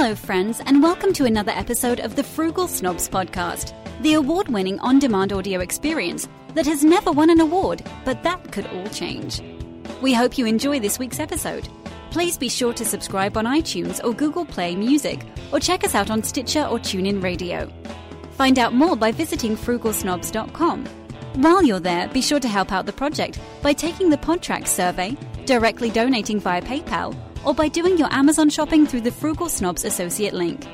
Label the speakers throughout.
Speaker 1: Hello, friends, and welcome to another episode of the Frugal Snobs podcast, the award winning on demand audio experience that has never won an award, but that could all change. We hope you enjoy this week's episode. Please be sure to subscribe on iTunes or Google Play Music, or check us out on Stitcher or TuneIn Radio. Find out more by visiting frugalsnobs.com. While you're there, be sure to help out the project by taking the Podtrack survey, directly donating via PayPal, or by doing your Amazon shopping through the Frugal Snobs associate link.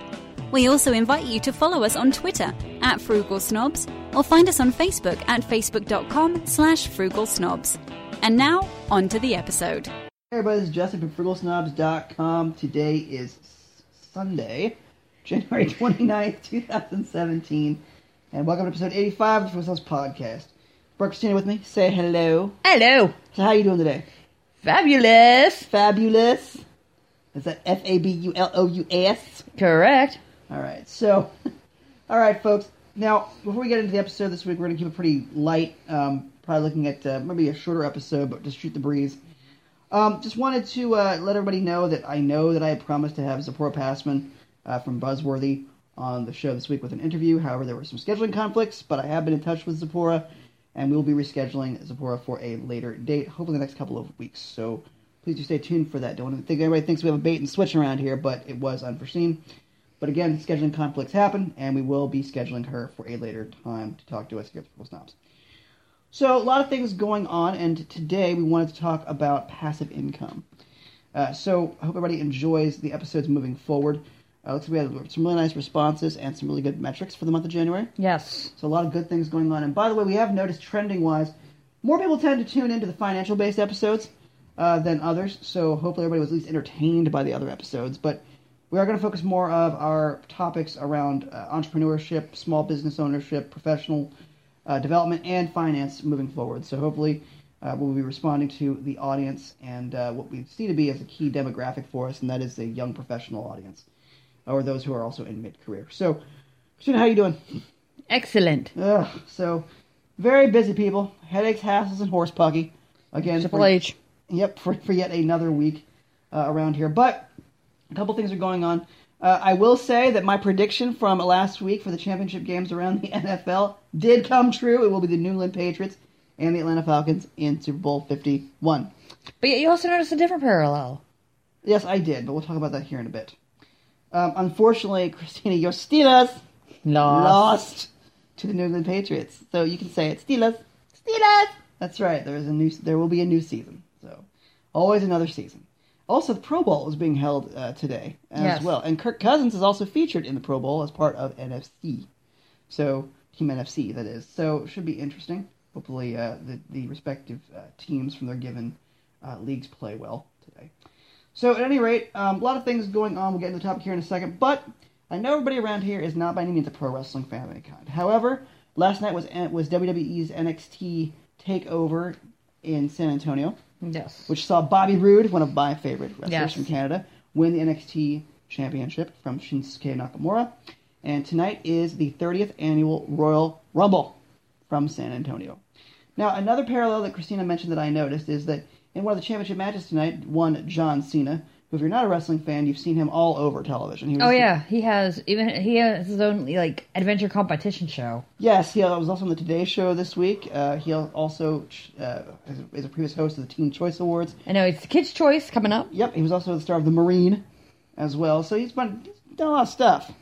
Speaker 1: We also invite you to follow us on Twitter at Frugal Snobs or find us on Facebook at facebook.com slash frugal snobs. And now, on to the episode.
Speaker 2: Hey everybody, this is Justin from FrugalSnobs.com. Today is Sunday, January 29th, 2017, and welcome to episode 85 of the Frugal Snobs podcast. Brooke Christina with me, say hello.
Speaker 3: Hello.
Speaker 2: So how are you doing today?
Speaker 3: Fabulous.
Speaker 2: Fabulous. Is that F-A-B-U-L-O-U-S?
Speaker 3: Correct.
Speaker 2: Alright, so, alright folks, now, before we get into the episode this week, we're going to keep it pretty light, um, probably looking at uh, maybe a shorter episode, but just shoot the breeze. Um, just wanted to uh, let everybody know that I know that I had promised to have Zipporah Passman uh, from Buzzworthy on the show this week with an interview. However, there were some scheduling conflicts, but I have been in touch with Zipporah, and we'll be rescheduling Zipporah for a later date, hopefully the next couple of weeks. So please do stay tuned for that. Don't think everybody thinks we have a bait and switch around here, but it was unforeseen. But again, scheduling conflicts happen, and we will be scheduling her for a later time to talk to us here at Frugal Snobs. So, a lot of things going on, and today we wanted to talk about passive income. Uh, so, I hope everybody enjoys the episodes moving forward. Looks like we had some really nice responses and some really good metrics for the month of January.
Speaker 3: Yes.
Speaker 2: So, a lot of good things going on. And by the way, we have noticed trending wise, more people tend to tune into the financial based episodes uh, than others. So, hopefully, everybody was at least entertained by the other episodes. But we are going to focus more of our topics around uh, entrepreneurship, small business ownership, professional uh, development, and finance moving forward. So hopefully, uh, we'll be responding to the audience and uh, what we see to be as a key demographic for us, and that is the young professional audience, or those who are also in mid-career. So, Christina, how are you doing?
Speaker 3: Excellent.
Speaker 2: Ugh, so very busy people, headaches, hassles, and horse pucky. Again,
Speaker 3: Triple
Speaker 2: for-
Speaker 3: H.
Speaker 2: Yep, for, for yet another week uh, around here. But a couple things are going on. Uh, I will say that my prediction from last week for the championship games around the NFL did come true. It will be the New England Patriots and the Atlanta Falcons in Super Bowl 51.
Speaker 3: But yet you also noticed a different parallel.
Speaker 2: Yes, I did, but we'll talk about that here in a bit. Um, unfortunately, Christina, your Steelers
Speaker 3: Lost.
Speaker 2: lost to the New England Patriots. So you can say it, Steelers. Steelers. That's right. There is a new. There will be a new season. So always another season. Also, the Pro Bowl is being held uh, today as
Speaker 3: Yes.
Speaker 2: well, and Kirk Cousins is also featured in the Pro Bowl as part of NFC. So Team NFC, that is. So it should be interesting. Hopefully, uh, the the respective uh, teams from their given uh, leagues play well today. So at any rate, um, a lot of things going on. We'll get into the topic here in a second, but I know everybody around here is not by any means a pro wrestling fan of any kind. However, last night was was WWE's NXT Takeover in San Antonio,
Speaker 3: Yes.
Speaker 2: which saw Bobby Roode, one of my favorite wrestlers
Speaker 3: Yes.
Speaker 2: from Canada, win the NXT Championship from Shinsuke Nakamura. And tonight is the 30th annual Royal Rumble from San Antonio. Now, another parallel that Christina mentioned that I noticed is that in one of the championship matches tonight, won John Cena, who, if you're not a wrestling fan, you've seen him all over television. He was
Speaker 3: Oh yeah, he has even he has his own like adventure competition show.
Speaker 2: Yes, he was also on the Today Show this week. Uh, he also uh, is a- previous host of the Teen Choice Awards.
Speaker 3: I know it's the Kids' Choice coming up.
Speaker 2: Yep, he was also the star of The Marine as well. So he's been he's done a lot of stuff.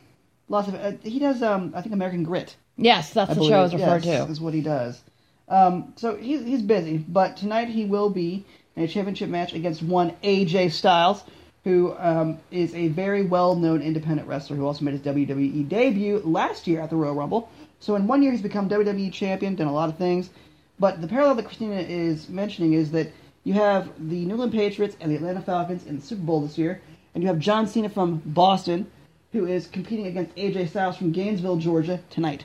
Speaker 2: Lots of uh, he does. Um, I think American Grit.
Speaker 3: Yes, that's
Speaker 2: I
Speaker 3: the
Speaker 2: believe.
Speaker 3: show I was referred
Speaker 2: yes,
Speaker 3: to.
Speaker 2: Is what he does. Um, so he's he's busy, but tonight he will be in a championship match against one AJ Styles, who um, is a very well known independent wrestler who also made his WWE debut last year at the Royal Rumble. So in one year he's become WWE champion, done a lot of things. But the parallel that Christina is mentioning is that you have the New England Patriots and the Atlanta Falcons in the Super Bowl this year, and you have John Cena from Boston, who is competing against AJ Styles from Gainesville, Georgia tonight.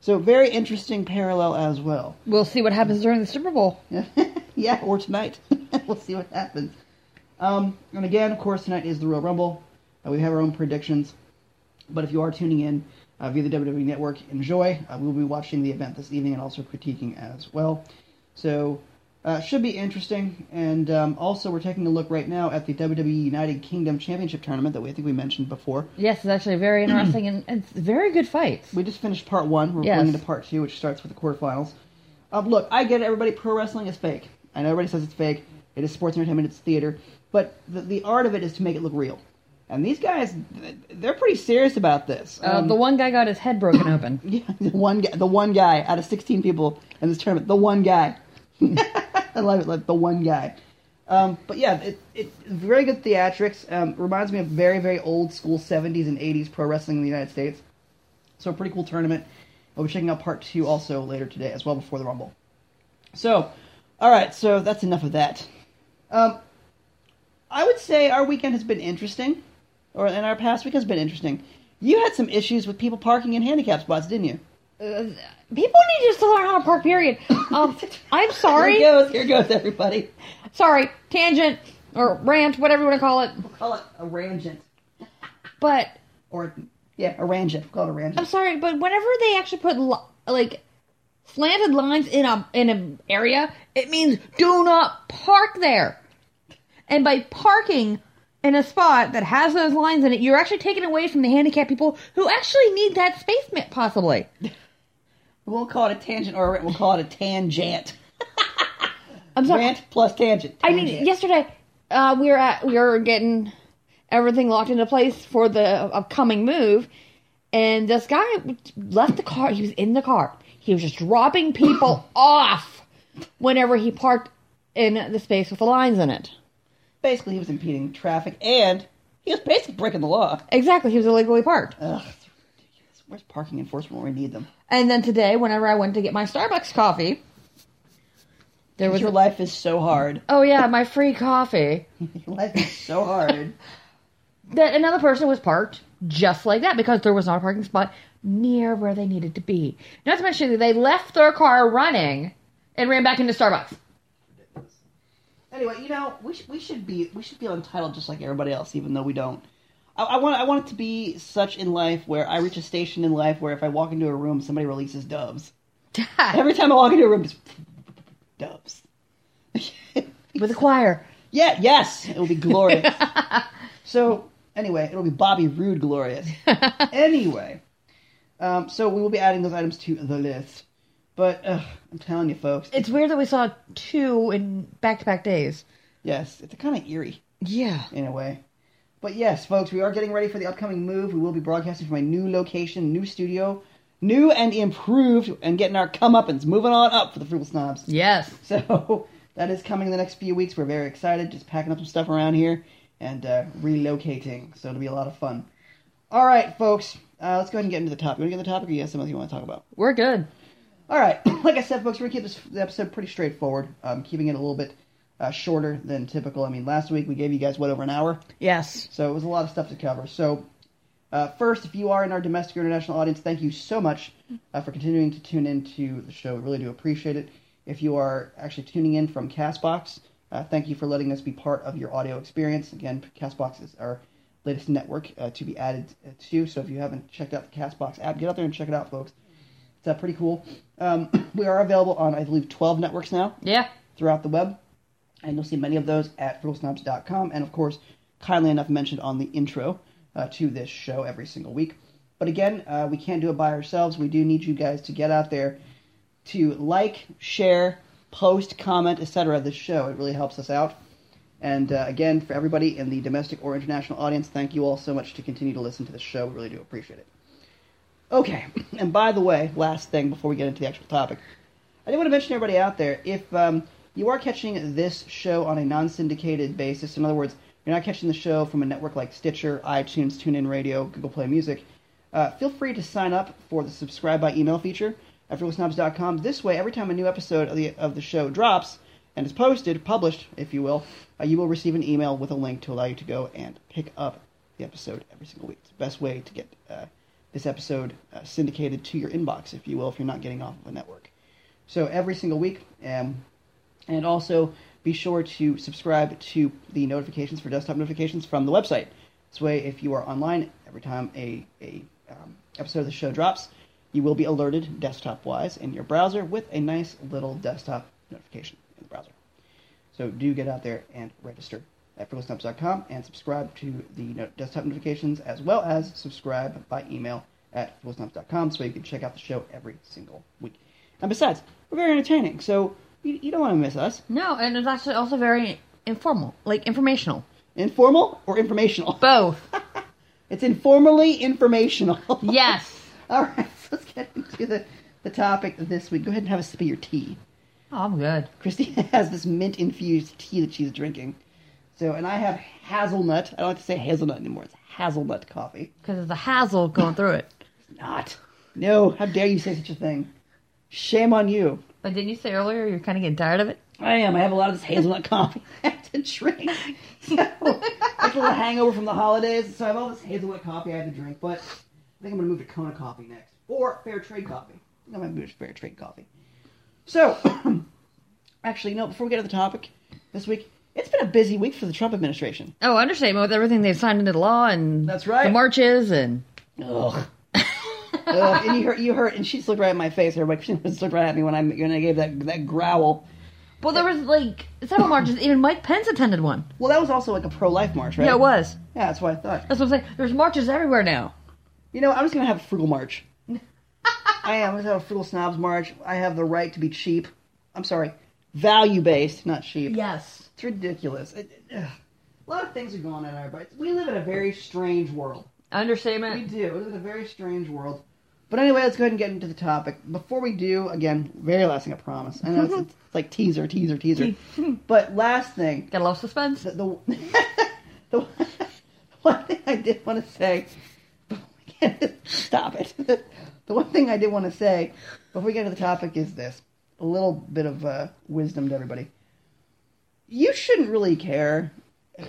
Speaker 2: So very interesting parallel as well.
Speaker 3: We'll see what happens during the Super Bowl.
Speaker 2: yeah, or tonight. we'll see what happens. Um, and again, of course, tonight is the Royal Rumble. Uh, we have our own predictions. But if you are tuning in uh, via the WWE Network, enjoy. Uh, we'll be watching the event this evening and also critiquing as well. So Uh, should be interesting, and um, also we're taking a look right now at the WWE United Kingdom Championship tournament that we I think we mentioned before.
Speaker 3: Yes, it's actually very interesting and it's very good fights.
Speaker 2: We just finished part one. We're
Speaker 3: Yes.
Speaker 2: going into part two, which starts with the quarterfinals. Um, look, I get it. Everybody, pro wrestling is fake. I know everybody says it's fake. It is sports entertainment. It's theater. But the, the art of it is to make it look real. And these guys, they're pretty serious about this.
Speaker 3: Uh,
Speaker 2: Um,
Speaker 3: the one guy got his head broken open.
Speaker 2: yeah, the one guy, the one guy out of 16 people in this tournament, the one guy. I love it, like the one guy. Um, but yeah, it, it's very good theatrics. Um, reminds me of very, very old school 70s and 80s pro wrestling in the United States. So a pretty cool tournament. We'll be checking out part two also later today as well before the Rumble. So, all right, so that's enough of that. Um, I would say our weekend has been interesting, or in our past week has been interesting. You had some issues with people parking in handicap spots, didn't you?
Speaker 3: People need just to learn how to park. Period. Um, I'm sorry.
Speaker 2: Here goes, here goes everybody.
Speaker 3: Sorry, tangent or rant, whatever you want to call it.
Speaker 2: We Call it a rangent,
Speaker 3: But
Speaker 2: or yeah, a rangent. Call it a rangent.
Speaker 3: I'm sorry, but whenever they actually put like slanted lines in a in an area, it means do not park there. And by parking in a spot that has those lines in it, you're actually taking away from the handicapped people who actually need that space, possibly.
Speaker 2: We'll call it a tangent, or we'll call it a tangent.
Speaker 3: I'm sorry.
Speaker 2: Rant plus tangent.
Speaker 3: I mean, yesterday uh, we were at we were getting everything locked into place for the upcoming move, and this guy left the car. He was in the car. He was just dropping people off whenever he parked in the space with the lines in it.
Speaker 2: Basically, he was impeding traffic, and he was basically breaking the law.
Speaker 3: Exactly, he was illegally parked.
Speaker 2: Ugh, it's ridiculous. Where's parking enforcement when we need them?
Speaker 3: And then today, whenever I went to get my Starbucks coffee, there was
Speaker 2: Your life is so hard.
Speaker 3: oh yeah, my free coffee.
Speaker 2: Your life is so hard.
Speaker 3: that another person was parked just like that because there was not a parking spot near where they needed to be. Not to mention that they left their car running and ran back into Starbucks.
Speaker 2: Anyway, you know, we should we should be we should feel entitled just like everybody else, even though we don't. I, I want I want it to be such in life where I reach a station in life where if I walk into a room, somebody releases doves. Every time I walk into a room, just doves.
Speaker 3: With a choir.
Speaker 2: Yeah, yes, it will be glorious. so anyway, it'll be Bobby Roode glorious. anyway, um, so we will be adding those items to the list. But uh, I'm telling you, folks,
Speaker 3: It's weird that we saw two in back to back days.
Speaker 2: yes, it's kind of eerie.
Speaker 3: Yeah.
Speaker 2: in a way. But yes, folks, we are getting ready for the upcoming move. We will be broadcasting from a new location, new studio, new and improved, and getting our comeuppance, moving on up for the Frugal Snobs.
Speaker 3: Yes.
Speaker 2: So that is coming in the next few weeks. We're very excited, just packing up some stuff around here and uh, relocating. So it'll be a lot of fun. All right, folks, uh, let's go ahead and get into the topic. You want to get into the topic, or you have something you want to talk about?
Speaker 3: We're good.
Speaker 2: All right, like I said, folks, we're gonna keep this episode pretty straightforward. Um, keeping it a little bit uh, shorter than typical. I mean, last week we gave you guys what over an hour.
Speaker 3: Yes.
Speaker 2: So it was a lot of stuff to cover. So, uh, first, if you are in our domestic or international audience, thank you so much uh, for continuing to tune into the show. We really do appreciate it. If you are actually tuning in from Castbox, uh, thank you for letting us be part of your audio experience. Again, Castbox is our latest network uh, to be added uh, to. So if you haven't checked out the Castbox app, get out there and check it out, folks. It's uh, pretty cool. Um, we are available on, I believe, 12 networks now
Speaker 3: Yeah.
Speaker 2: throughout the web, and you'll see many of those at frugalsnobs.com, and of course, kindly enough mentioned on the intro uh, to this show every single week. But again, uh, we can't do it by ourselves. We do need you guys to get out there to like, share, post, comment, etc. This show. It really helps us out. And uh, again, for everybody in the domestic or international audience, thank you all so much to continue to listen to this show. We really do appreciate it. Okay, and by the way, last thing before we get into the actual topic, I did want to mention everybody out there if um, you are catching this show on a non syndicated basis, in other words, you're not catching the show from a network like Stitcher, iTunes, TuneIn Radio, Google Play Music, uh, feel free to sign up for the subscribe by email feature at This way, every time a new episode of the, of the show drops and is posted, published, if you will, uh, you will receive an email with a link to allow you to go and pick up the episode every single week. It's the best way to get uh, this episode uh, syndicated to your inbox, if you will, if you're not getting off of a network. So every single week, um, and also be sure to subscribe to the notifications for desktop notifications from the website. This way, if you are online every time a, a um, episode of the show drops, you will be alerted desktop wise in your browser with a nice little desktop notification in the browser. So do get out there and register at frugalsnobs.com and subscribe to the desktop notifications as well as subscribe by email at frugalsnobs.com so you can check out the show every single week. And besides, we're very entertaining, so you, you don't want to miss us.
Speaker 3: No, and it's actually also very informal, like informational.
Speaker 2: Informal or informational?
Speaker 3: Both.
Speaker 2: It's informally informational.
Speaker 3: yes.
Speaker 2: All right, let's get into the, the topic of this week. Go ahead and have a sip of your tea.
Speaker 3: Oh, I'm good.
Speaker 2: Christy has this mint infused tea that she's drinking. So, and I have hazelnut. I don't like to say hazelnut anymore. It's hazelnut coffee.
Speaker 3: Because there's a hazel going through it.
Speaker 2: It's not. No, how dare you say such a thing? Shame on you.
Speaker 3: But didn't you say earlier you're kind of getting tired of it?
Speaker 2: I am. I have a lot of this hazelnut coffee I have to drink. So, it's a little hangover from the holidays. So I have all this hazelnut coffee I have to drink. But I think I'm going to move to Kona coffee next. Or Fair Trade coffee. I think I'm going to move to Fair Trade coffee. So, actually, no, before we get to the topic this week, it's been a busy week for the Trump administration.
Speaker 3: Oh, understatement with everything they've signed into law and
Speaker 2: That's right.
Speaker 3: the marches and
Speaker 2: Ugh. Ugh. And you heard, you heard, and she just looked right at my face. Everybody, she just looked right at me when I when I gave that that growl.
Speaker 3: well, there was like several marches. Even Mike Pence attended one.
Speaker 2: Well, that was also like a pro life march, right?
Speaker 3: Yeah, it was.
Speaker 2: Yeah, that's what I thought.
Speaker 3: That's what I'm saying. There's marches everywhere now.
Speaker 2: You know, I'm just gonna have a frugal march. I am. Gonna have a frugal snobs march. I have the right to be cheap. I'm sorry, value based, not cheap.
Speaker 3: Yes.
Speaker 2: It's ridiculous. It, it- A lot of things are going on in our but We live in a very strange world.
Speaker 3: Understatement.
Speaker 2: We do. We live in a very strange world. But anyway, let's go ahead and get into the topic. Before we do, again, very last thing I promise. I know it's, it's like teaser, teaser, teaser. but last thing,
Speaker 3: Gotta love suspense.
Speaker 2: the, the, the one thing I did want to say. Stop it. The one thing I did want to say before we get to the topic is this: a little bit of uh, wisdom to everybody. You shouldn't really care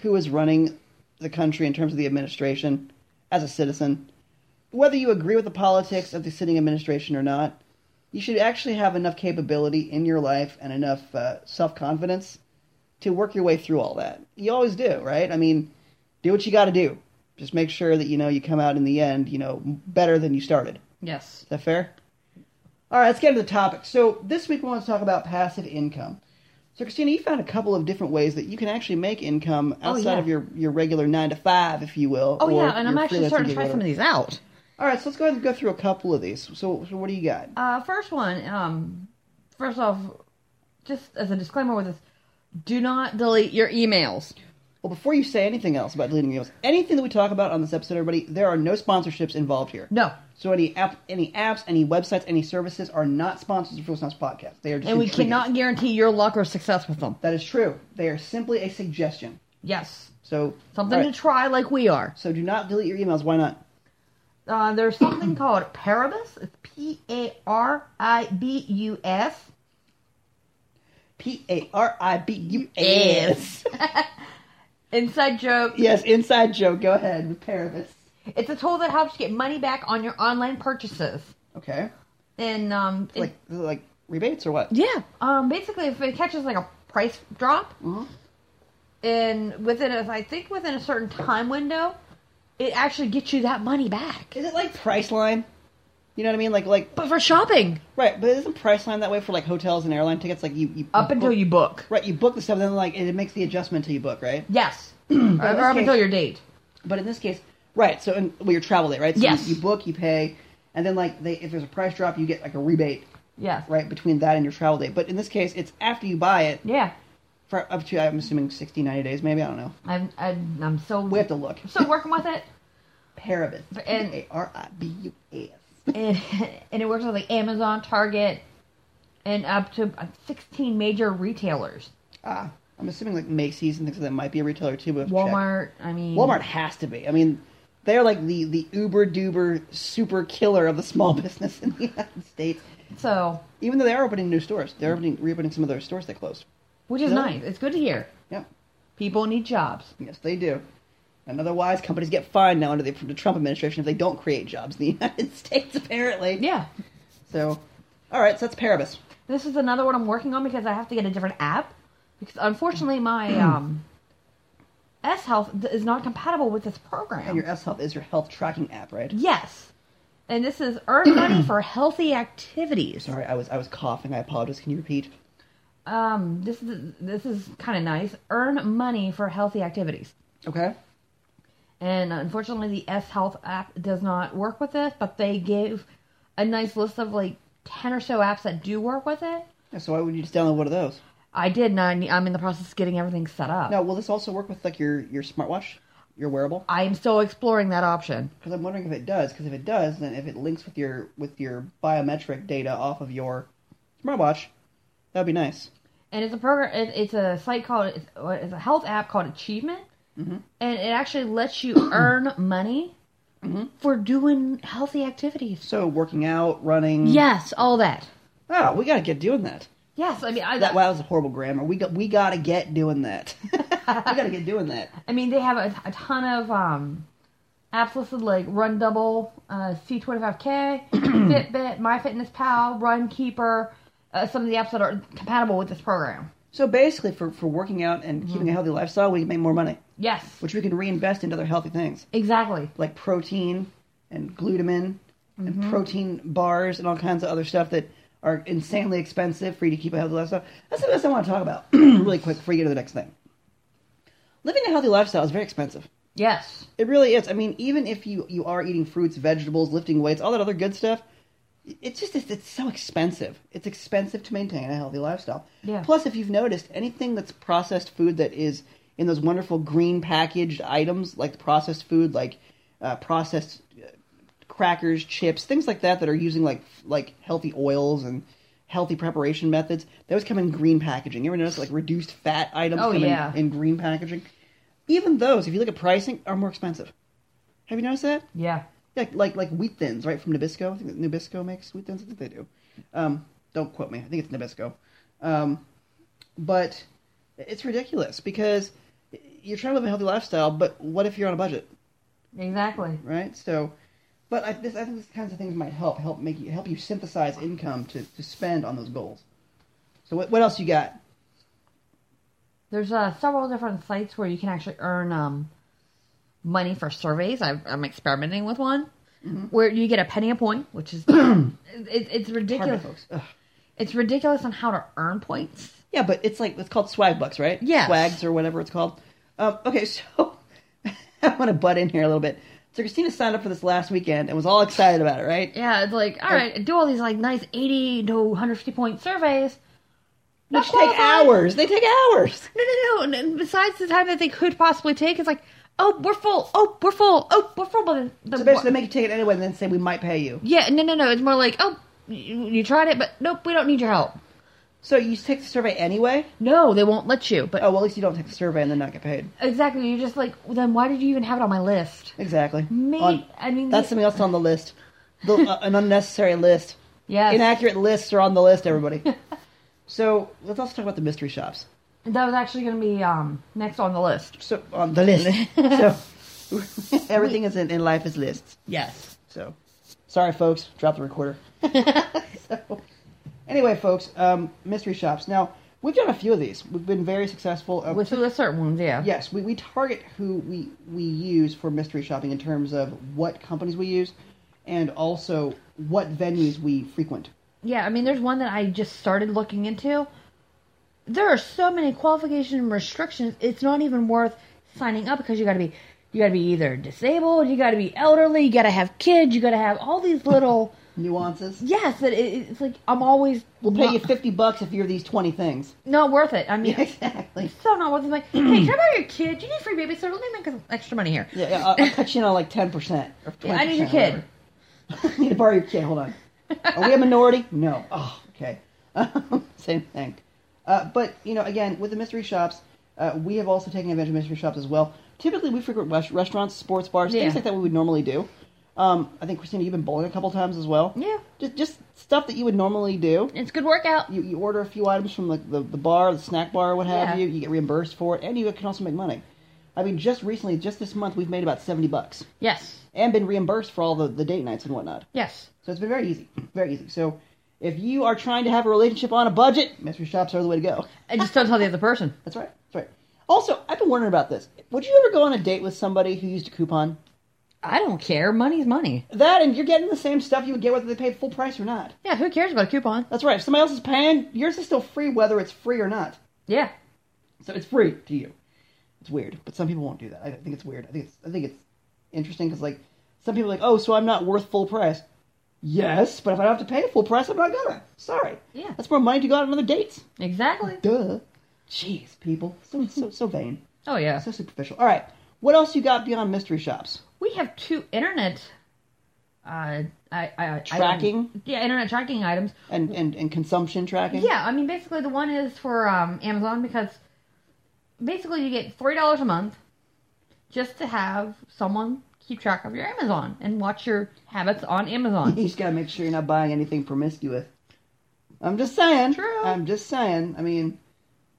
Speaker 2: who is running the country in terms of the administration as a citizen, whether you agree with the politics of the sitting administration or not. You should actually have enough capability in your life and enough uh, self confidence to work your way through all that. You always do, right? I mean, do what you got to do. Just make sure that you know you come out in the end, you know, better than you started.
Speaker 3: Yes.
Speaker 2: Is that fair? All right, let's get into the topic. So this week we want to talk about passive income. So Christina, you found a couple of different ways that you can actually make income
Speaker 3: Oh,
Speaker 2: outside
Speaker 3: yeah.
Speaker 2: of your, your regular nine to five, if you will.
Speaker 3: Oh
Speaker 2: or
Speaker 3: yeah, and I'm actually starting to try some of these out.
Speaker 2: All right, so let's go ahead and go through a couple of these. So, so what do you got?
Speaker 3: Uh, first one. Um, first off, just as a disclaimer with this, do not delete your emails.
Speaker 2: Well, before you say anything else about deleting emails, anything that we talk about on this episode, everybody, there are no sponsorships involved here.
Speaker 3: No.
Speaker 2: So any app, any apps, any websites, any services are not sponsors of Frugal Snobs Podcast. They are just
Speaker 3: And we
Speaker 2: intriguing.
Speaker 3: cannot guarantee your luck or success with them.
Speaker 2: That is true. They are simply a suggestion.
Speaker 3: Yes.
Speaker 2: So
Speaker 3: Something
Speaker 2: all right.
Speaker 3: to try like we are.
Speaker 2: So do not delete your emails. Why not?
Speaker 3: Uh, there's something called Paribus. It's P A R I B U S.
Speaker 2: P A R I B U S.
Speaker 3: Inside joke.
Speaker 2: Yes, inside joke. Go ahead. Paribus.
Speaker 3: It's a tool that helps you get money back on your online purchases.
Speaker 2: Okay.
Speaker 3: And um, it-
Speaker 2: Like like rebates or what?
Speaker 3: yeah, um, basically if it catches like a price drop,
Speaker 2: Mhm.
Speaker 3: and within a, I think within a certain time window, it actually gets you that money back.
Speaker 2: Is it like Priceline? You know what I mean? Like like
Speaker 3: But for shopping,
Speaker 2: right, but isn't Priceline that way for like hotels and airline tickets? Like you, you
Speaker 3: up until
Speaker 2: book-
Speaker 3: you book.
Speaker 2: right, you book the stuff, then like it makes the adjustment till you book, right?
Speaker 3: Yes, or, or up
Speaker 2: case-
Speaker 3: until your date.
Speaker 2: But in this case, right? So in well, your travel date, right? So
Speaker 3: Yes.
Speaker 2: You, you book, you pay, and then like they if there's a price drop, you get like a rebate,
Speaker 3: Yes.
Speaker 2: right, between that and your travel date. But in this case, it's after you buy it
Speaker 3: Yeah.
Speaker 2: for up to I'm assuming 60, 90 days, maybe I don't know.
Speaker 3: I'm I'm, I'm so
Speaker 2: We have to look.
Speaker 3: I'm working with it,
Speaker 2: Paribus.
Speaker 3: And-
Speaker 2: A R I B U S.
Speaker 3: and and it works with like Amazon, Target, and up to uh, 16 major retailers.
Speaker 2: Ah, I'm assuming like Macy's and things like that might be a retailer too. But.
Speaker 3: Walmart. I mean,
Speaker 2: Walmart has to be. I mean, they're like the the uber duber super killer of the small business in the United States.
Speaker 3: So,
Speaker 2: Even though they are opening new stores, they're opening reopening some of their stores they closed.
Speaker 3: which is
Speaker 2: Yeah.
Speaker 3: nice. It's good to hear.
Speaker 2: Yep.
Speaker 3: People need jobs.
Speaker 2: Yes, they do. And otherwise, companies get fined now under the, the Trump administration if they don't create jobs in the United States, apparently.
Speaker 3: Yeah.
Speaker 2: So, all right, so that's Paribus.
Speaker 3: This is another one I'm working on because I have to get a different app. Because unfortunately, my um, S Health is not compatible with this program.
Speaker 2: And your S Health is your health tracking app, right?
Speaker 3: yes. And this is earn money for healthy activities.
Speaker 2: Sorry, I was I was coughing. I apologize. Can you repeat?
Speaker 3: um, this is this is kind of nice. Earn money for healthy activities.
Speaker 2: Okay.
Speaker 3: And unfortunately, the S Health app does not work with this, but they gave a nice list of like 10 or so apps that do work with it.
Speaker 2: Yeah, So why wouldn't you just download one of those?
Speaker 3: I did, and I, I'm in the process of getting everything set up.
Speaker 2: Now, will this also work with like your your smartwatch, your wearable?
Speaker 3: I am still exploring that option.
Speaker 2: Because I'm wondering if it does. Because if it does, then if it links with your with your biometric data off of your smartwatch, that would be nice.
Speaker 3: And it's a program. It, it's a site called. It's, it's a health app called Achievement, and it actually lets you earn money for doing healthy activities.
Speaker 2: So working out, running.
Speaker 3: Yes, all that.
Speaker 2: Oh, we got to get doing that.
Speaker 3: Yes, I mean, I,
Speaker 2: That wow, was a horrible grammar. We got we got to get doing that. we got to get doing that.
Speaker 3: I mean, they have a, a ton of um, apps listed like Run Double, uh, C25K, Fitbit, MyFitnessPal, Run Keeper. Uh, some of the apps that are compatible with this program.
Speaker 2: So basically, for for working out and keeping a healthy lifestyle, we can make more money,
Speaker 3: Yes,
Speaker 2: which we can reinvest into other healthy things
Speaker 3: exactly.
Speaker 2: like protein and glutamine and mm-hmm. protein bars and all kinds of other stuff that are insanely expensive for you to keep a healthy lifestyle. That's the best I want to talk about really quick before you get to the next thing. Living a healthy lifestyle is very expensive.
Speaker 3: Yes,
Speaker 2: It really is. I mean, even if you you are eating fruits, vegetables, lifting weights, all that other good stuff, it's just it's, it's so expensive. It's expensive to maintain a healthy lifestyle.
Speaker 3: Yeah.
Speaker 2: Plus, if you've noticed, anything that's processed food that is in those wonderful green packaged items, like the processed food, like uh, processed uh, crackers, chips, things like that, that are using like like healthy oils and healthy preparation methods, those come in green packaging. You ever notice like reduced fat items
Speaker 3: Oh,
Speaker 2: come
Speaker 3: yeah.
Speaker 2: in, in green packaging? Even those, if you look at pricing, are more expensive. Have you noticed that?
Speaker 3: yeah.
Speaker 2: Like like like wheat thins, right from Nabisco. I think Nabisco makes wheat thins. I think they do. Um, don't quote me. I think it's Nabisco. Um, but it's ridiculous because you're trying to live a healthy lifestyle, but what if you're on a budget,
Speaker 3: Exactly.
Speaker 2: right? So, but I, this, I think these kinds of things might help help make you help you synthesize income to, to spend on those goals. So what what else you got?
Speaker 3: There's uh, several different sites where you can actually earn um, money for surveys. I've, I'm experimenting with one where you get a penny a point, which is it, it's ridiculous.
Speaker 2: folks.
Speaker 3: It's ridiculous on how to earn points.
Speaker 2: Yeah, but it's like it's called Swagbucks, right?
Speaker 3: Yeah,
Speaker 2: Swags or whatever it's called. Um, okay, so I want to butt in here a little bit. So Christina signed up for this last weekend and was all excited about it, right?
Speaker 3: Yeah, it's like all right, do all these like nice 80 to 150 point surveys.
Speaker 2: Which take hours. They take hours.
Speaker 3: No, no, no. And- And besides the time that they could possibly take, it's like, oh, we're full. Oh, we're full. Oh, we're full. But the,
Speaker 2: So basically, they make you take it anyway, and then say we might pay you.
Speaker 3: yeah, no, no, no. It's more like, oh, you, you tried it, but nope, we don't need your help.
Speaker 2: So you take the survey anyway.
Speaker 3: No, they won't let you. But
Speaker 2: Oh well, at least you don't take the survey and then not get paid.
Speaker 3: exactly, you're just like, well, then why did you even have it on my list?
Speaker 2: Exactly.
Speaker 3: Me,
Speaker 2: On-
Speaker 3: I mean,
Speaker 2: that's
Speaker 3: the-
Speaker 2: something else on the list. The, uh, an unnecessary list.
Speaker 3: yes,
Speaker 2: Inaccurate lists are on the list. Everybody. so let's also talk about the mystery shops.
Speaker 3: that was actually going to be um next on the list.
Speaker 2: So on the list. so everything is in, in life is lists.
Speaker 3: Yes.
Speaker 2: So, sorry, folks, drop the recorder. so, anyway, folks, um, mystery shops. Now, we've done a few of these. We've been very successful. Uh,
Speaker 3: With the certain ones, yeah.
Speaker 2: yes, we, we target who we we use for mystery shopping in terms of what companies we use, and also what venues we frequent.
Speaker 3: Yeah, I mean, there's one that I just started looking into. There are so many qualification and restrictions. It's not even worth signing up because you got to be, you got to be either disabled, you got to be elderly, you got to have kids, you got to have all these little.
Speaker 2: Nuances.
Speaker 3: yes, but it, it's like I'm always.
Speaker 2: We'll pay you fifty bucks if you're these twenty things.
Speaker 3: not worth it. I mean,
Speaker 2: Yeah, exactly.
Speaker 3: so not worth it. Like, hey, can I borrow your kid? You need free babysitter. Let me make some extra money here.
Speaker 2: Yeah, yeah I'll, I'll cut you in on like ten percent or twenty.
Speaker 3: Yeah, I need your kid.
Speaker 2: I need to borrow your kid. Hold on. Are we a minority? No. Oh, okay. Same thing. Uh, but you know, again, with the mystery shops, uh, we have also taken advantage of mystery shops as well. Typically, we frequent res- restaurants, sports bars,
Speaker 3: Yeah.
Speaker 2: things like that. We would normally do. Um, I think Christina, you've been bowling a couple times as well.
Speaker 3: Yeah,
Speaker 2: Just just stuff that you would normally do.
Speaker 3: it's a good workout.
Speaker 2: You, you order a few items from like the, the bar, the snack bar, what have
Speaker 3: Yeah.
Speaker 2: you. You get reimbursed for it, and you can also make money. I mean, just recently, just this month, we've made about seventy bucks
Speaker 3: Yes,
Speaker 2: and been reimbursed for all the, the date nights and whatnot.
Speaker 3: yes.
Speaker 2: So it's been very easy, very easy. So if you are trying to have a relationship on a budget, mystery shops are the way to go.
Speaker 3: And just don't tell the other person.
Speaker 2: That's right. That's right. Also, I've been wondering about this. Would you ever go on a date with somebody who used a coupon?
Speaker 3: I don't care. Money's money.
Speaker 2: That and you're getting the same stuff you would get whether they paid full price or not.
Speaker 3: Yeah, who cares about a coupon?
Speaker 2: That's right. If somebody else is paying, yours is still free whether it's free or not.
Speaker 3: Yeah.
Speaker 2: So it's free to you. It's weird, but some people won't do that. I think it's weird. I think it's I think it's interesting because like some people are like, oh, so I'm not worth full price. Yes, but if I don't have to pay full price, I'm not gonna. Sorry.
Speaker 3: Yeah.
Speaker 2: That's more money to go out on other dates.
Speaker 3: Exactly.
Speaker 2: Duh. Jeez, people, so so so vain,
Speaker 3: Oh yeah.
Speaker 2: so superficial. All right, what else you got beyond mystery shops?
Speaker 3: We have two internet uh I, I,
Speaker 2: Tracking?
Speaker 3: items. Yeah, internet tracking items.
Speaker 2: And and and consumption tracking.
Speaker 3: Yeah, I mean basically the one is for um, Amazon because basically you get three dollars a month just to have someone keep track of your Amazon and watch your habits on Amazon.
Speaker 2: You just gotta make sure you're not buying anything promiscuous. I'm just saying.
Speaker 3: True.
Speaker 2: I'm just saying. I mean,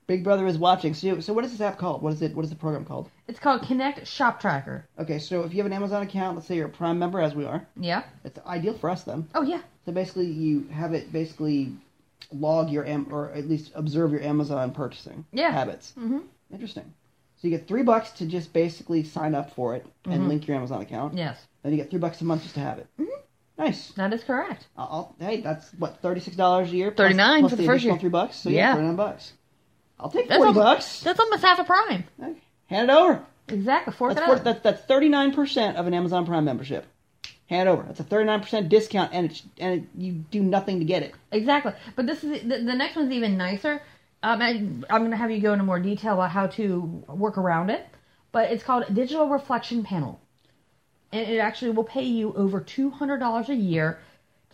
Speaker 2: Big Brother is watching. So, so what is this app called? What is it? What is the program called?
Speaker 3: it's called Connect Shop Tracker.
Speaker 2: Okay, so if you have an Amazon account, let's say you're a Prime member, as we are,
Speaker 3: Yeah.
Speaker 2: it's ideal for us then.
Speaker 3: Oh yeah.
Speaker 2: So basically, you have it basically log your Am- or at least observe your Amazon purchasing
Speaker 3: Yeah.
Speaker 2: habits.
Speaker 3: Mm-hmm.
Speaker 2: Interesting. So you get three bucks to just basically sign up for it and
Speaker 3: Mm-hmm.
Speaker 2: link your Amazon account.
Speaker 3: Yes,
Speaker 2: Then you get three bucks a month just to have it.
Speaker 3: Mm-hmm.
Speaker 2: Nice.
Speaker 3: that is correct.
Speaker 2: I'll, hey, that's what thirty six dollars a year. plus-
Speaker 3: 39 for the
Speaker 2: the
Speaker 3: first year.
Speaker 2: Three bucks. So yeah,
Speaker 3: Yeah.
Speaker 2: thirty nine bucks. I'll take forty
Speaker 3: almost,
Speaker 2: bucks.
Speaker 3: That's almost half a prime.
Speaker 2: Okay. Hand it over.
Speaker 3: Exactly. Fork
Speaker 2: That's
Speaker 3: it
Speaker 2: that's thirty nine percent of an Amazon Prime membership. Hand it over. That's a thirty nine percent discount, and it's, and it, you do nothing to get it.
Speaker 3: Exactly. But this is the, the next one's even nicer. Um, I, I'm going to have you go into more detail about how to work around it. But it's called Digital Reflection Panel, and it actually will pay you over two hundred dollars a year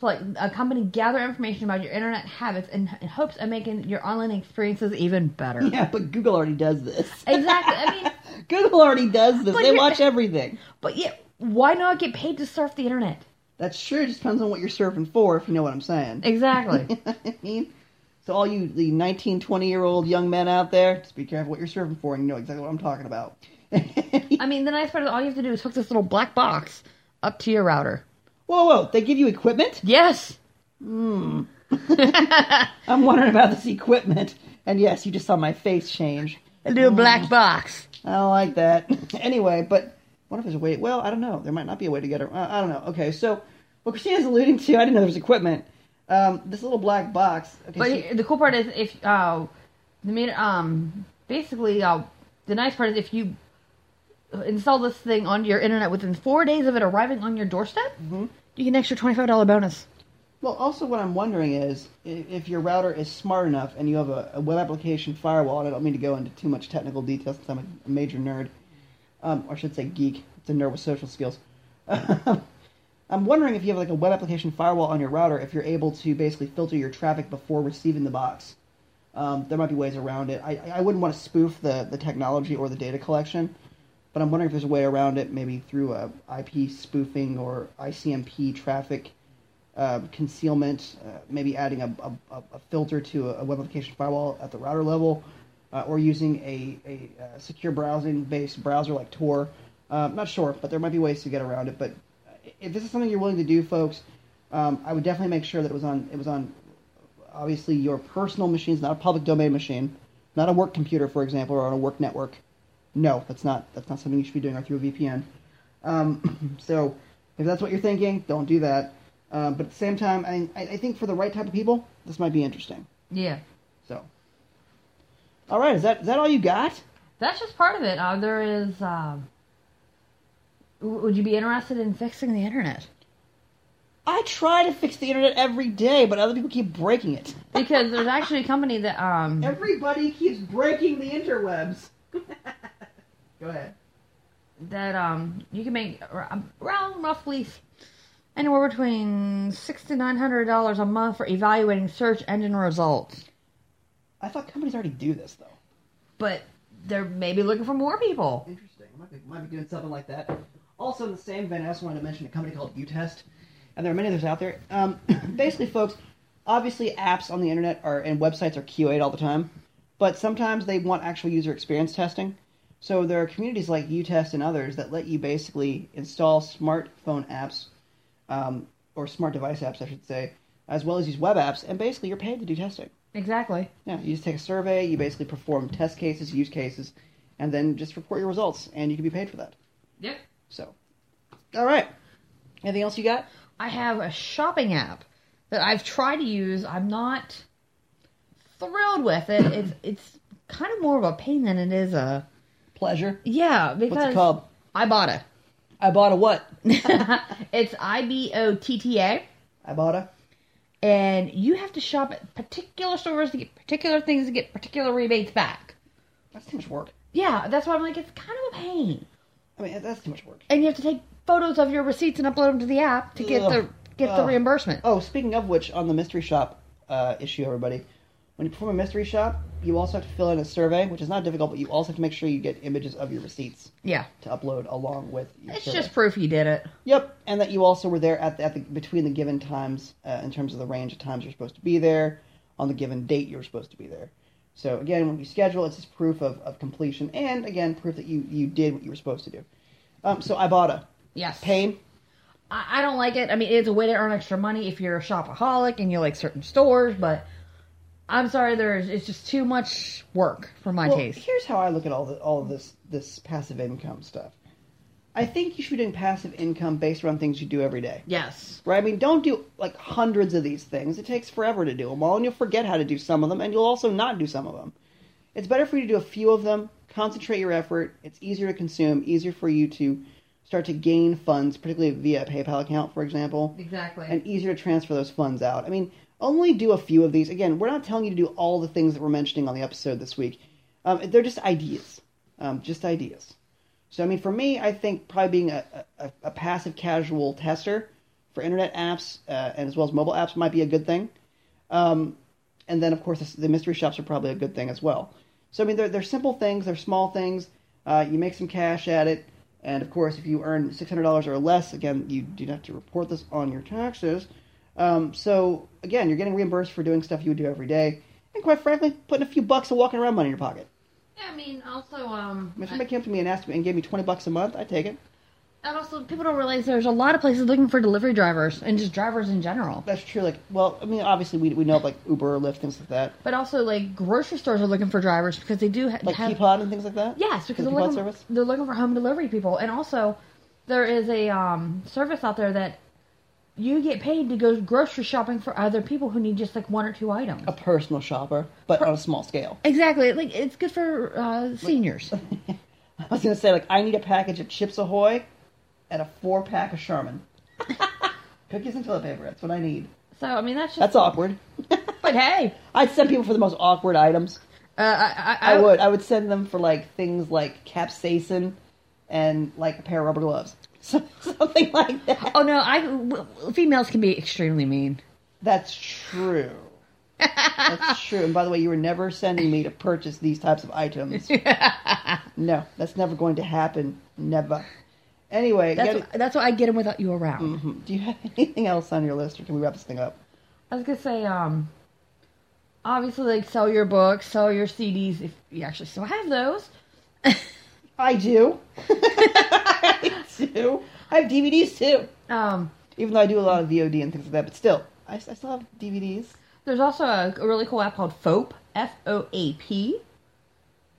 Speaker 3: to like a company gather information about your internet habits in, in hopes of making your online experiences even better.
Speaker 2: Yeah, but Google already does this.
Speaker 3: Exactly. I mean,
Speaker 2: Google already does this. They watch everything.
Speaker 3: but yeah, why not get paid to surf the internet?
Speaker 2: That's true. It just depends on what you're surfing for, if you know what I'm saying.
Speaker 3: Exactly.
Speaker 2: I mean, so all you the 19, 20 year old young men out there, just be careful what you're surfing for, and you know exactly what I'm talking about.
Speaker 3: I mean, the nice part is all you have to do is hook this little black box up to your router.
Speaker 2: Whoa, whoa! They give you equipment.
Speaker 3: Yes. Hmm.
Speaker 2: I'm wondering about this equipment, and yes, you just saw my face change.
Speaker 3: A little black box.
Speaker 2: I don't like that. anyway, but what if there's a way? Well, I don't know. There might not be a way to get it. I, I don't know. Okay, so what Christina's alluding to, I didn't know there was equipment. Um, this little black box. Okay,
Speaker 3: But
Speaker 2: so-
Speaker 3: the cool part is if uh, the main um basically uh the nice part is if you install this thing on your internet within four days of it arriving on your doorstep,
Speaker 2: Mm-hmm.
Speaker 3: You get an extra twenty five dollar bonus.
Speaker 2: Well, also what I'm wondering is if your router is smart enough and you have a, a web application firewall, and I don't mean to go into too much technical detail since I'm a, a major nerd, um, or I should say geek. It's a nerd with social skills. I'm wondering if you have like a web application firewall on your router, if you're able to basically filter your traffic before receiving the box. Um, there might be ways around it. I, I wouldn't want to spoof the, the technology or the data collection, but I'm wondering if there's a way around it, maybe through a IP spoofing or ICMP traffic uh, concealment, uh, maybe adding a, a, a filter to a web application firewall at the router level, uh, or using a, a, uh secure browsing based browser like Tor. Uh, I'm not sure, but there might be ways to get around it. But if this is something you're willing to do, folks, um, I would definitely make sure that it was on it was on obviously your personal machines, not a public domain machine, not a work computer, for example, or on a work network. No, that's not that's not something you should be doing or through a VPN. Um, so if that's what you're thinking, don't do that. Um, but at the same time, I, I I think for the right type of people, this might be interesting.
Speaker 3: Yeah.
Speaker 2: So, all right, is that is that all you got?
Speaker 3: That's just part of it. Uh, there is. Um, would you be interested in fixing the internet?
Speaker 2: I try to fix the internet every day, but other people keep breaking it.
Speaker 3: Because there's actually a company that um
Speaker 2: Everybody keeps breaking the interwebs. Go ahead.
Speaker 3: that um you can make around roughly anywhere between six to nine hundred dollars a month for evaluating search engine results.
Speaker 2: I thought companies already do this though.
Speaker 3: But they're maybe looking for more people.
Speaker 2: Interesting. Might be, might be doing something like that. Also, in the same vein, I also wanted to mention a company called Utest, and there are many others out there. Um, basically, folks, obviously, apps on the internet are and websites are QA'd all the time, but sometimes they want actual user experience testing. So there are communities like Utest and others that let you basically install smartphone apps, um, or smart device apps, I should say, as well as use web apps, and basically you're paid to do testing.
Speaker 3: Exactly.
Speaker 2: Yeah, you just take a survey, you basically perform test cases, use cases, and then just report your results, and you can be paid for that.
Speaker 3: Yep.
Speaker 2: So, All right. Anything else you got?
Speaker 3: I have a shopping app that I've tried to use. I'm not thrilled with it. It's it's kind of more of a pain than it is a
Speaker 2: Pleasure.
Speaker 3: yeah because
Speaker 2: What's it called?
Speaker 3: I bought it.
Speaker 2: I bought a what?
Speaker 3: it's I B O T T A,
Speaker 2: I bought a.
Speaker 3: and you have to shop at particular stores to get particular things to get particular rebates back.
Speaker 2: That's too much work.
Speaker 3: Yeah, that's why I'm like it's kind of a pain,
Speaker 2: I mean, that's too much work.
Speaker 3: and you have to take photos of your receipts and upload them to the app to get
Speaker 2: Ugh.
Speaker 3: the get the reimbursement.
Speaker 2: Oh, speaking of which, on the mystery shop uh, issue, everybody, when you perform a mystery shop, you also have to fill in a survey, which is not difficult, but you also have to make sure you get images of your receipts
Speaker 3: Yeah,
Speaker 2: to upload along with your
Speaker 3: it's
Speaker 2: survey.
Speaker 3: just proof you did it.
Speaker 2: Yep, and that you also were there at the, at the between the given times uh, in terms of the range of times you're supposed to be there on the given date you're supposed to be there. So again, when you schedule, it's just proof of, of completion, and again, proof that you you did what you were supposed to do. Um, so Ibotta,
Speaker 3: Yes.
Speaker 2: pain.
Speaker 3: I, I don't like it. I mean, it's a way to earn extra money if you're a shopaholic and you like certain stores, but I'm sorry, there's it's just too much work for my
Speaker 2: Well,
Speaker 3: taste.
Speaker 2: here's how I look at all the, all of this this passive income stuff. I think you should be doing passive income based around things you do every day.
Speaker 3: Yes.
Speaker 2: Right? I mean, don't do like hundreds of these things. It takes forever to do them all, and you'll forget how to do some of them, and you'll also not do some of them. It's better for you to do a few of them, concentrate your effort. It's easier to consume, easier for you to start to gain funds, particularly via a PayPal account, for example,
Speaker 3: Exactly.
Speaker 2: and easier to transfer those funds out. I mean, only do a few of these. Again, we're not telling you to do all the things that we're mentioning on the episode this week. Um, they're just ideas, um, just ideas. So, I mean, for me, I think probably being a, a, a passive casual tester for internet apps uh, and as well as mobile apps might be a good thing. Um, and then, of course, the, mystery shops are probably a good thing as well. So, I mean, they're, they're simple things, they're small things. Uh, you make some cash at it. And, of course, if you earn $600 or less, again, you do not have to report this on your taxes. Um, so, again, you're getting reimbursed for doing stuff you would do every day. And, quite frankly, putting a few bucks of walking around money in your pocket.
Speaker 3: Yeah, I mean, also, um,
Speaker 2: if somebody came up to me and asked me and gave me 20 bucks a month, I'd take it.
Speaker 3: and also people don't realize there's a lot of places looking for delivery drivers and just drivers in general.
Speaker 2: That's true. Like, well, I mean, obviously, we, we know of, like Uber or Lyft, things like that.
Speaker 3: But also, like grocery stores are looking for drivers because they do ha-
Speaker 2: Like
Speaker 3: have
Speaker 2: Peapod and things like that?
Speaker 3: Yes, because
Speaker 2: The
Speaker 3: they're looking,
Speaker 2: service?
Speaker 3: they're looking for home delivery people, and also there is a um, service out there that you get paid to go grocery shopping for other people who need just like one or two items.
Speaker 2: A personal shopper, but on a small scale.
Speaker 3: Exactly, like it's good for uh, seniors.
Speaker 2: I was going to say, like, I need a package of Chips Ahoy and a four pack of Charmin. Cookies and toilet paper. That's what I need.
Speaker 3: so I mean that's just.
Speaker 2: That's awkward.
Speaker 3: But hey,
Speaker 2: I'd send people for the most awkward items.
Speaker 3: uh, I,
Speaker 2: I would. I would send them for like things like capsaicin and like a pair of rubber gloves, something like that.
Speaker 3: Oh no, I females can be extremely mean.
Speaker 2: That's true. That's true. And by the way, you were never sending me to purchase these types of items. no, that's never going to happen. Never. Anyway,
Speaker 3: That's
Speaker 2: gotta-
Speaker 3: what, that's why I get them without you around.
Speaker 2: Mhm. do you have anything else on your list, or can we wrap this thing up?
Speaker 3: I was gonna say, um, obviously, like sell your books, sell your CDs if you actually still have those.
Speaker 2: I do. I. I have DVDs too.
Speaker 3: Um,
Speaker 2: Even though I do a lot of VOD and things like that, but still, I, I still have DVDs.
Speaker 3: There's also a, a really cool app called FOAP, F O A P,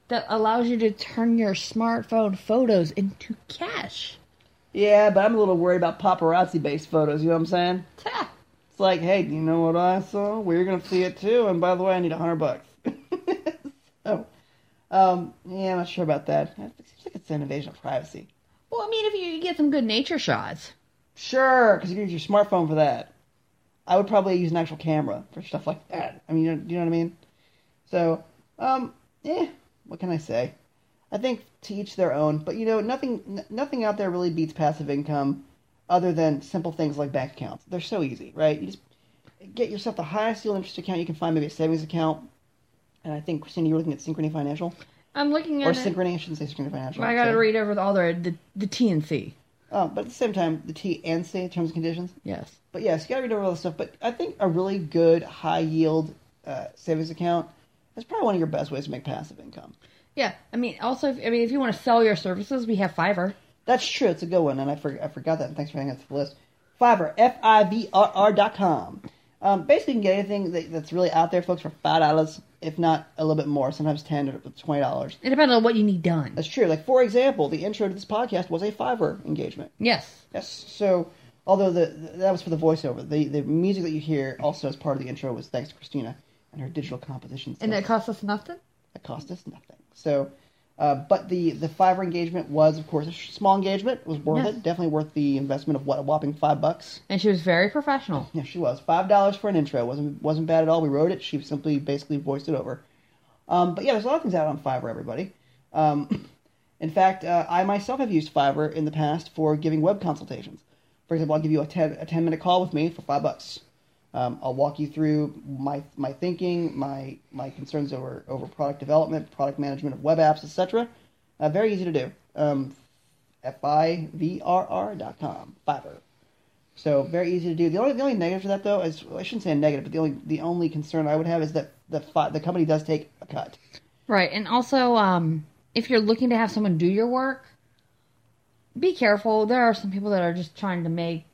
Speaker 3: that allows you to turn your smartphone photos into cash.
Speaker 2: Yeah, but I'm a little worried about paparazzi-based photos. You know what I'm saying?
Speaker 3: Ta.
Speaker 2: It's like, hey, do you know what I saw? Well, you're gonna see it too. And by the way, I need a hundred bucks. so, um, yeah, I'm not sure about that. It seems like it's an invasion of privacy.
Speaker 3: Well, I mean, if you get some good nature shots.
Speaker 2: Sure, because you can use your smartphone for that. I would probably use an actual camera for stuff like that. I mean, you know, you know what I mean? So, um, eh, what can I say? I think to each their own, but you know, nothing, n- nothing out there really beats passive income, other than simple things like bank accounts. They're so easy, right? You just get yourself the highest yield interest account you can find, maybe a savings account. And I think Christina, you're looking at Synchrony Financial
Speaker 3: I'm looking
Speaker 2: or
Speaker 3: at it.
Speaker 2: Synchrony. I shouldn't say Synchrony Financial.
Speaker 3: I gotta
Speaker 2: so-
Speaker 3: read over all the, the the T and C.
Speaker 2: Oh, but at the same time, the T and C terms and conditions.
Speaker 3: Yes.
Speaker 2: But yes, you gotta read over all this stuff. But I think a really good high yield uh, savings account is probably one of your best ways to make passive income.
Speaker 3: Yeah. I mean, also, if, I mean, if you want to sell your services, we have Fiverr.
Speaker 2: That's true. It's a good one, and I, for, I forgot that. Thanks for hanging to the list. Fiverr, F I V R R dot com. Um, basically, you can get anything that, that's really out there, folks, for five dollars. If not a little bit more. Sometimes ten or twenty dollars.
Speaker 3: It depends on what you need done.
Speaker 2: That's true. Like for example, the intro to this podcast was a Fiverr engagement.
Speaker 3: Yes.
Speaker 2: Yes. So although the, the that was for the voiceover, the the music that you hear also as part of the intro was thanks to Christina and her digital compositions.
Speaker 3: And it cost us nothing?
Speaker 2: It cost us nothing. So, uh, but the the Fiverr engagement was, of course, a small engagement. It was worth
Speaker 3: Yes.
Speaker 2: it. Definitely worth the investment of what a whopping five bucks.
Speaker 3: And she was very professional.
Speaker 2: Yeah, she was five dollars for an intro. wasn't wasn't bad at all. We wrote it. She simply basically voiced it over. Um, but yeah, there's a lot of things out on Fiverr. Everybody. Um, in fact, uh, I myself have used Fiverr in the past for giving web consultations. For example, I'll give you a ten a ten minute call with me for five bucks. Um, I'll walk you through my my thinking, my my concerns over over product development, product management of web apps, etc. Uh, very easy to do. Um, com Fiverr. So very easy to do. The only the only negative to that though is well, I shouldn't say negative, but the only the only concern I would have is that the the company does take a cut.
Speaker 3: Right. And also, um, if you're looking to have someone do your work, be careful. There are some people that are just trying to make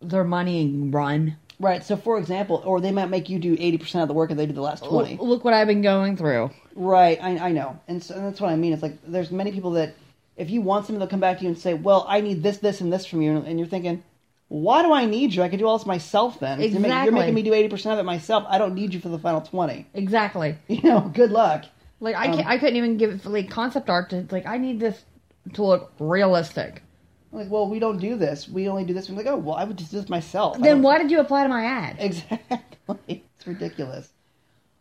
Speaker 3: their money run.
Speaker 2: Right. So for example, or they might make you do eighty percent of the work and they do the last twenty.
Speaker 3: Look what I've been going through.
Speaker 2: Right. I, I know, and, so, and that's what I mean. It's like there's many people that if you want something, they'll come back to you and say, "Well, I need this, this, and this from you," and you're thinking. Why do I need you? I could do all this myself then. You're, ma- you're making me do 80% of it myself. I don't need you for the final 20.
Speaker 3: Exactly.
Speaker 2: You know, good luck.
Speaker 3: Like I,
Speaker 2: Um,
Speaker 3: can't, I couldn't even give it like concept art to like I need this to look realistic.
Speaker 2: I'm like, well, we don't do this. We only do this. I'm like, oh, well, I would just do this myself.
Speaker 3: Then why did you apply to my ad?
Speaker 2: Exactly. It's ridiculous.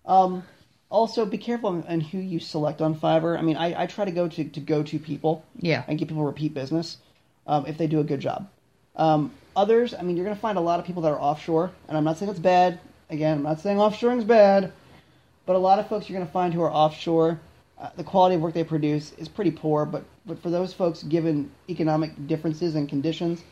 Speaker 2: Um, also, be careful on, on who you select on Fiverr. I mean, I, I try to go to, to go to people
Speaker 3: Yeah.
Speaker 2: and get people repeat business um, if they do a good job. Um, others, I mean, you're going to find a lot of people that are offshore, and I'm not saying it's bad. Again, I'm not saying offshoring is bad, but a lot of folks you're going to find who are offshore, uh, the quality of work they produce is pretty poor. But but for those folks, given economic differences and conditions,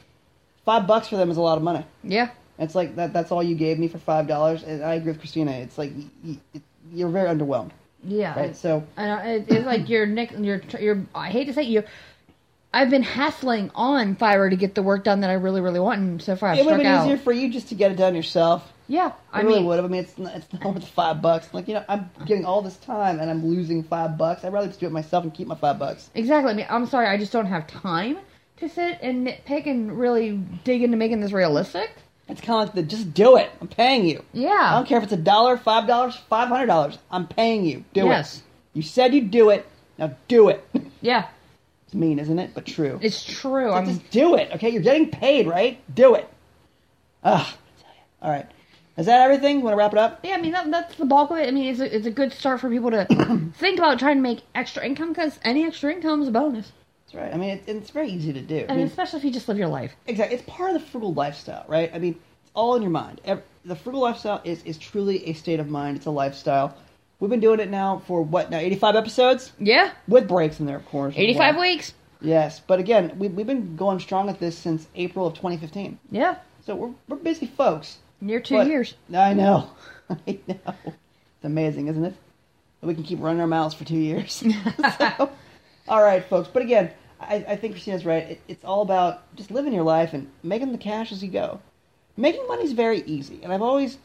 Speaker 2: five bucks for them is a lot of money.
Speaker 3: Yeah.
Speaker 2: It's like that. That's all you gave me for five dollars, and I agree with Christina. It's like y- y- you're very underwhelmed,
Speaker 3: Yeah.
Speaker 2: right? So
Speaker 3: uh, it, it's like you're Nick. You're you're. I hate to say you. I've been hassling on Fiverr to get the work done that I really really want, and so far I've
Speaker 2: it would have been
Speaker 3: out.
Speaker 2: easier for you just to get it done yourself.
Speaker 3: Yeah.
Speaker 2: It
Speaker 3: I
Speaker 2: really
Speaker 3: mean,
Speaker 2: would have. I mean, it's not, it's not worth five bucks. Like you know, I'm getting all this time and I'm losing five bucks. I'd rather just do it myself and keep my five bucks.
Speaker 3: exactly. I mean, I'm sorry. I just don't have time to sit and nitpick and really dig into making this realistic.
Speaker 2: It's kind of like the just do it. I'm paying you.
Speaker 3: Yeah.
Speaker 2: I don't care if it's a dollar, five dollars, five hundred dollars. I'm paying you. Do it.
Speaker 3: Yes.
Speaker 2: it. You said you'd do it. Now do it.
Speaker 3: Yeah.
Speaker 2: It's mean, isn't it? But true.
Speaker 3: It's true.
Speaker 2: Like,
Speaker 3: I'm.
Speaker 2: just do it, okay? You're getting paid, right? Do it. Ugh. All right. Is that everything? You want to wrap it up?
Speaker 3: Yeah, I mean that, that's the bulk of it. I mean, it's a, it's a good start for people to think about trying to make extra income because any extra income is a bonus,
Speaker 2: That's right. I mean, it, it's very easy to do. I
Speaker 3: and
Speaker 2: mean,
Speaker 3: especially if you just live your life.
Speaker 2: exactly. It's part of the frugal lifestyle, right? I mean, it's all in your mind. Ev the frugal lifestyle is, is truly a state of mind. It's a lifestyle. We've been doing it now for what now? 85 episodes
Speaker 3: Yeah,
Speaker 2: with breaks in there, of course.
Speaker 3: eighty-five
Speaker 2: well.
Speaker 3: weeks.
Speaker 2: Yes, but again, we, we've been going strong at this since April of 2015.
Speaker 3: Yeah,
Speaker 2: So we're we're busy folks.
Speaker 3: Near two
Speaker 2: But-
Speaker 3: years.
Speaker 2: I know. I know. It's amazing, isn't it? That we can keep running our mouths for two years. So, all right, folks. But again, I, I think Christina's right. It, it's all about just living your life and making the cash as you go. Making money is very easy, and I've always,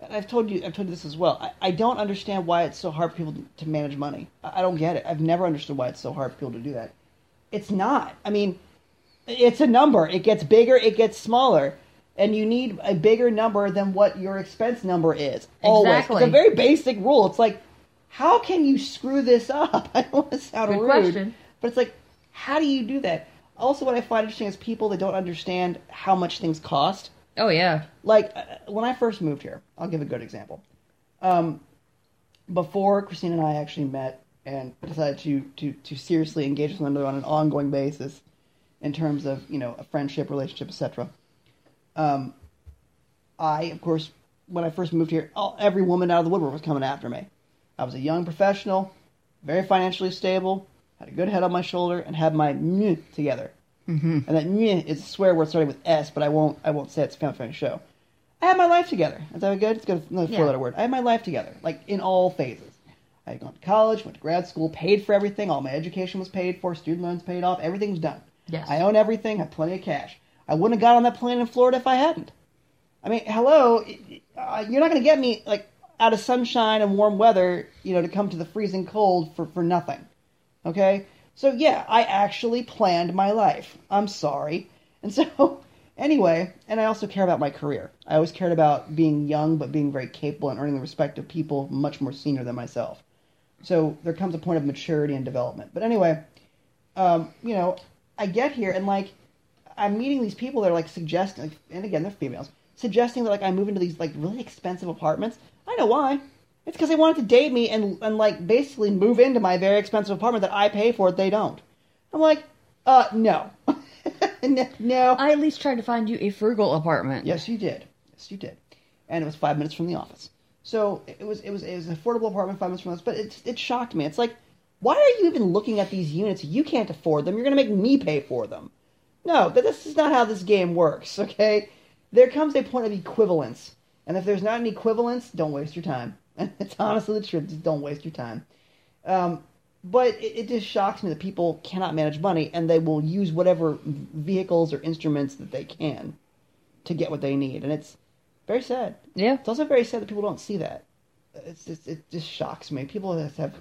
Speaker 2: and I've told you, I've told you this as well. I, I don't understand why it's so hard for people to, to manage money. I, I don't get it. I've never understood why it's so hard for people to do that. It's not. I mean, it's a number. It gets bigger, it gets smaller. And you need a bigger number than what your expense number is. Always.
Speaker 3: Exactly.
Speaker 2: It's a very basic rule. It's like, how can you screw this up? I don't want to sound
Speaker 3: Good
Speaker 2: rude.
Speaker 3: question.
Speaker 2: But it's like, how do you do that? Also, what I find interesting is people that don't understand how much things cost.
Speaker 3: Oh yeah,
Speaker 2: Like, uh, when I first moved here, I'll give a good example. Um, before Christine and I actually met and decided to, to, to seriously engage with one another on an ongoing basis in terms of, you know, a friendship, relationship, etc. Um, I, of course, when I first moved here, all, every woman out of the woodwork was coming after me. I was a young professional, very financially stable, had a good head on my shoulder, and had my meh together. Mm-hmm. And that meh is a swear word starting with S, but I won't I won't say it's a family friendly show. I had my life together. Is that good? It's good. Another
Speaker 3: Yeah.
Speaker 2: four letter word. I had my life together, like in all phases. I had gone to college, went to grad school, paid for everything. All my education was paid for, student loans paid off, everything was done.
Speaker 3: Yes.
Speaker 2: I own everything, had plenty of cash. I wouldn't have got on that plane in Florida if I hadn't. I mean, hello, uh, you're not going to get me like out of sunshine and warm weather, you know, to come to the freezing cold for, for nothing. Okay? So, yeah, I actually planned my life. I'm sorry. And so, anyway, and I also care about my career. I always cared about being young, but being very capable and earning the respect of people much more senior than myself. So, there comes a point of maturity and development. But anyway, um, you know, I get here and, like, I'm meeting these people that are, like, suggesting, and again, they're females, suggesting that, like, I move into these, like, really expensive apartments. I know why. It's because they wanted to date me and, and like basically move into my very expensive apartment that I pay for. It, they don't. I'm like, uh, no, no.
Speaker 3: I at least tried to find you a frugal apartment.
Speaker 2: Yes, you did. Yes, you did. And it was five minutes from the office. So it was it was it was an affordable apartment five minutes from us. But it it shocked me. It's like, why are you even looking at these units? You can't afford them. You're going to make me pay for them. No, but this is not how this game works. Okay, there comes a point of equivalence, and if there's not an equivalence, don't waste your time. it's honestly the truth. Just don't waste your time. Um, but it, it, just shocks me that people cannot manage money and they will use whatever vehicles or instruments that they can to get what they need, and it's very sad.
Speaker 3: Yeah.
Speaker 2: It's also very sad that people don't see that. It's just, it just shocks me. People have,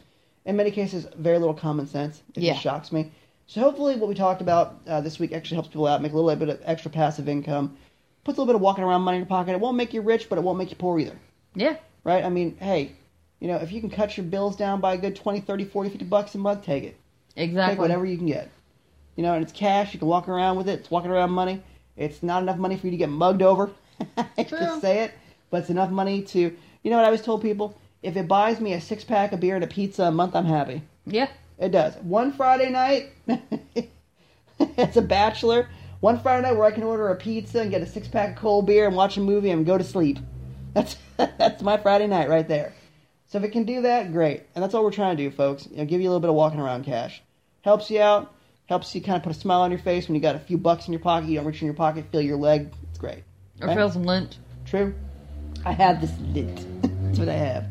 Speaker 2: in many cases, very little common sense. It
Speaker 3: Yeah.
Speaker 2: just shocks me. So hopefully, what we talked about uh, this week actually helps people out, make a little bit of extra passive income, puts a little bit of walking around money in your pocket. It won't make you rich, but it won't make you poor either
Speaker 3: Yeah.
Speaker 2: right? I mean, hey, you know, if you can cut your bills down by a good 20, 30, 40, 50 bucks a month, take it.
Speaker 3: Exactly.
Speaker 2: Take whatever you can get. You know, and it's cash. You can walk around with it. It's walking around money. It's not enough money for you to get mugged over. I hate to say it, but it's enough money to, you know what I always told people? If it buys me a six pack of beer and a pizza a month, I'm happy.
Speaker 3: Yeah.
Speaker 2: It does. One Friday night, as a bachelor, one Friday night where I can order a pizza and get a six pack of cold beer and watch a movie and go to sleep. That's that's my Friday night right there. So if it can do that, great. And that's all we're trying to do, folks. You know, give you a little bit of walking around cash. Helps you out. Helps you kind of put a smile on your face when you got a few bucks in your pocket. You don't reach in your pocket, feel your leg. It's great.
Speaker 3: Or
Speaker 2: Right?
Speaker 3: feel some lint.
Speaker 2: True. I have this lint. That's what I have.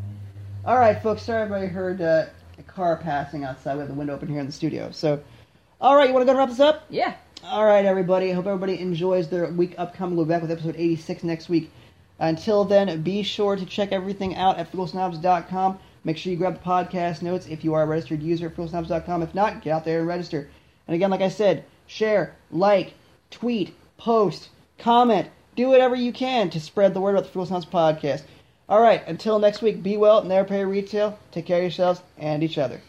Speaker 2: All right, folks. Sorry, everybody heard uh, car passing outside. We have the window open here in the studio. So, all right, you want to go and wrap this up?
Speaker 3: Yeah.
Speaker 2: All right, everybody. I hope everybody enjoys their week upcoming. We'll be back with episode 86 next week. Until then, be sure to check everything out at frugalsnobs.com. Make sure you grab the podcast notes if you are a registered user at frugalsnobs.com. If not, get out there and register. And again, like I said, share, like, tweet, post, comment, do whatever you can to spread the word about the Frugal Snobs podcast. All right, until next week, be well, never pay retail. Take care of yourselves and each other.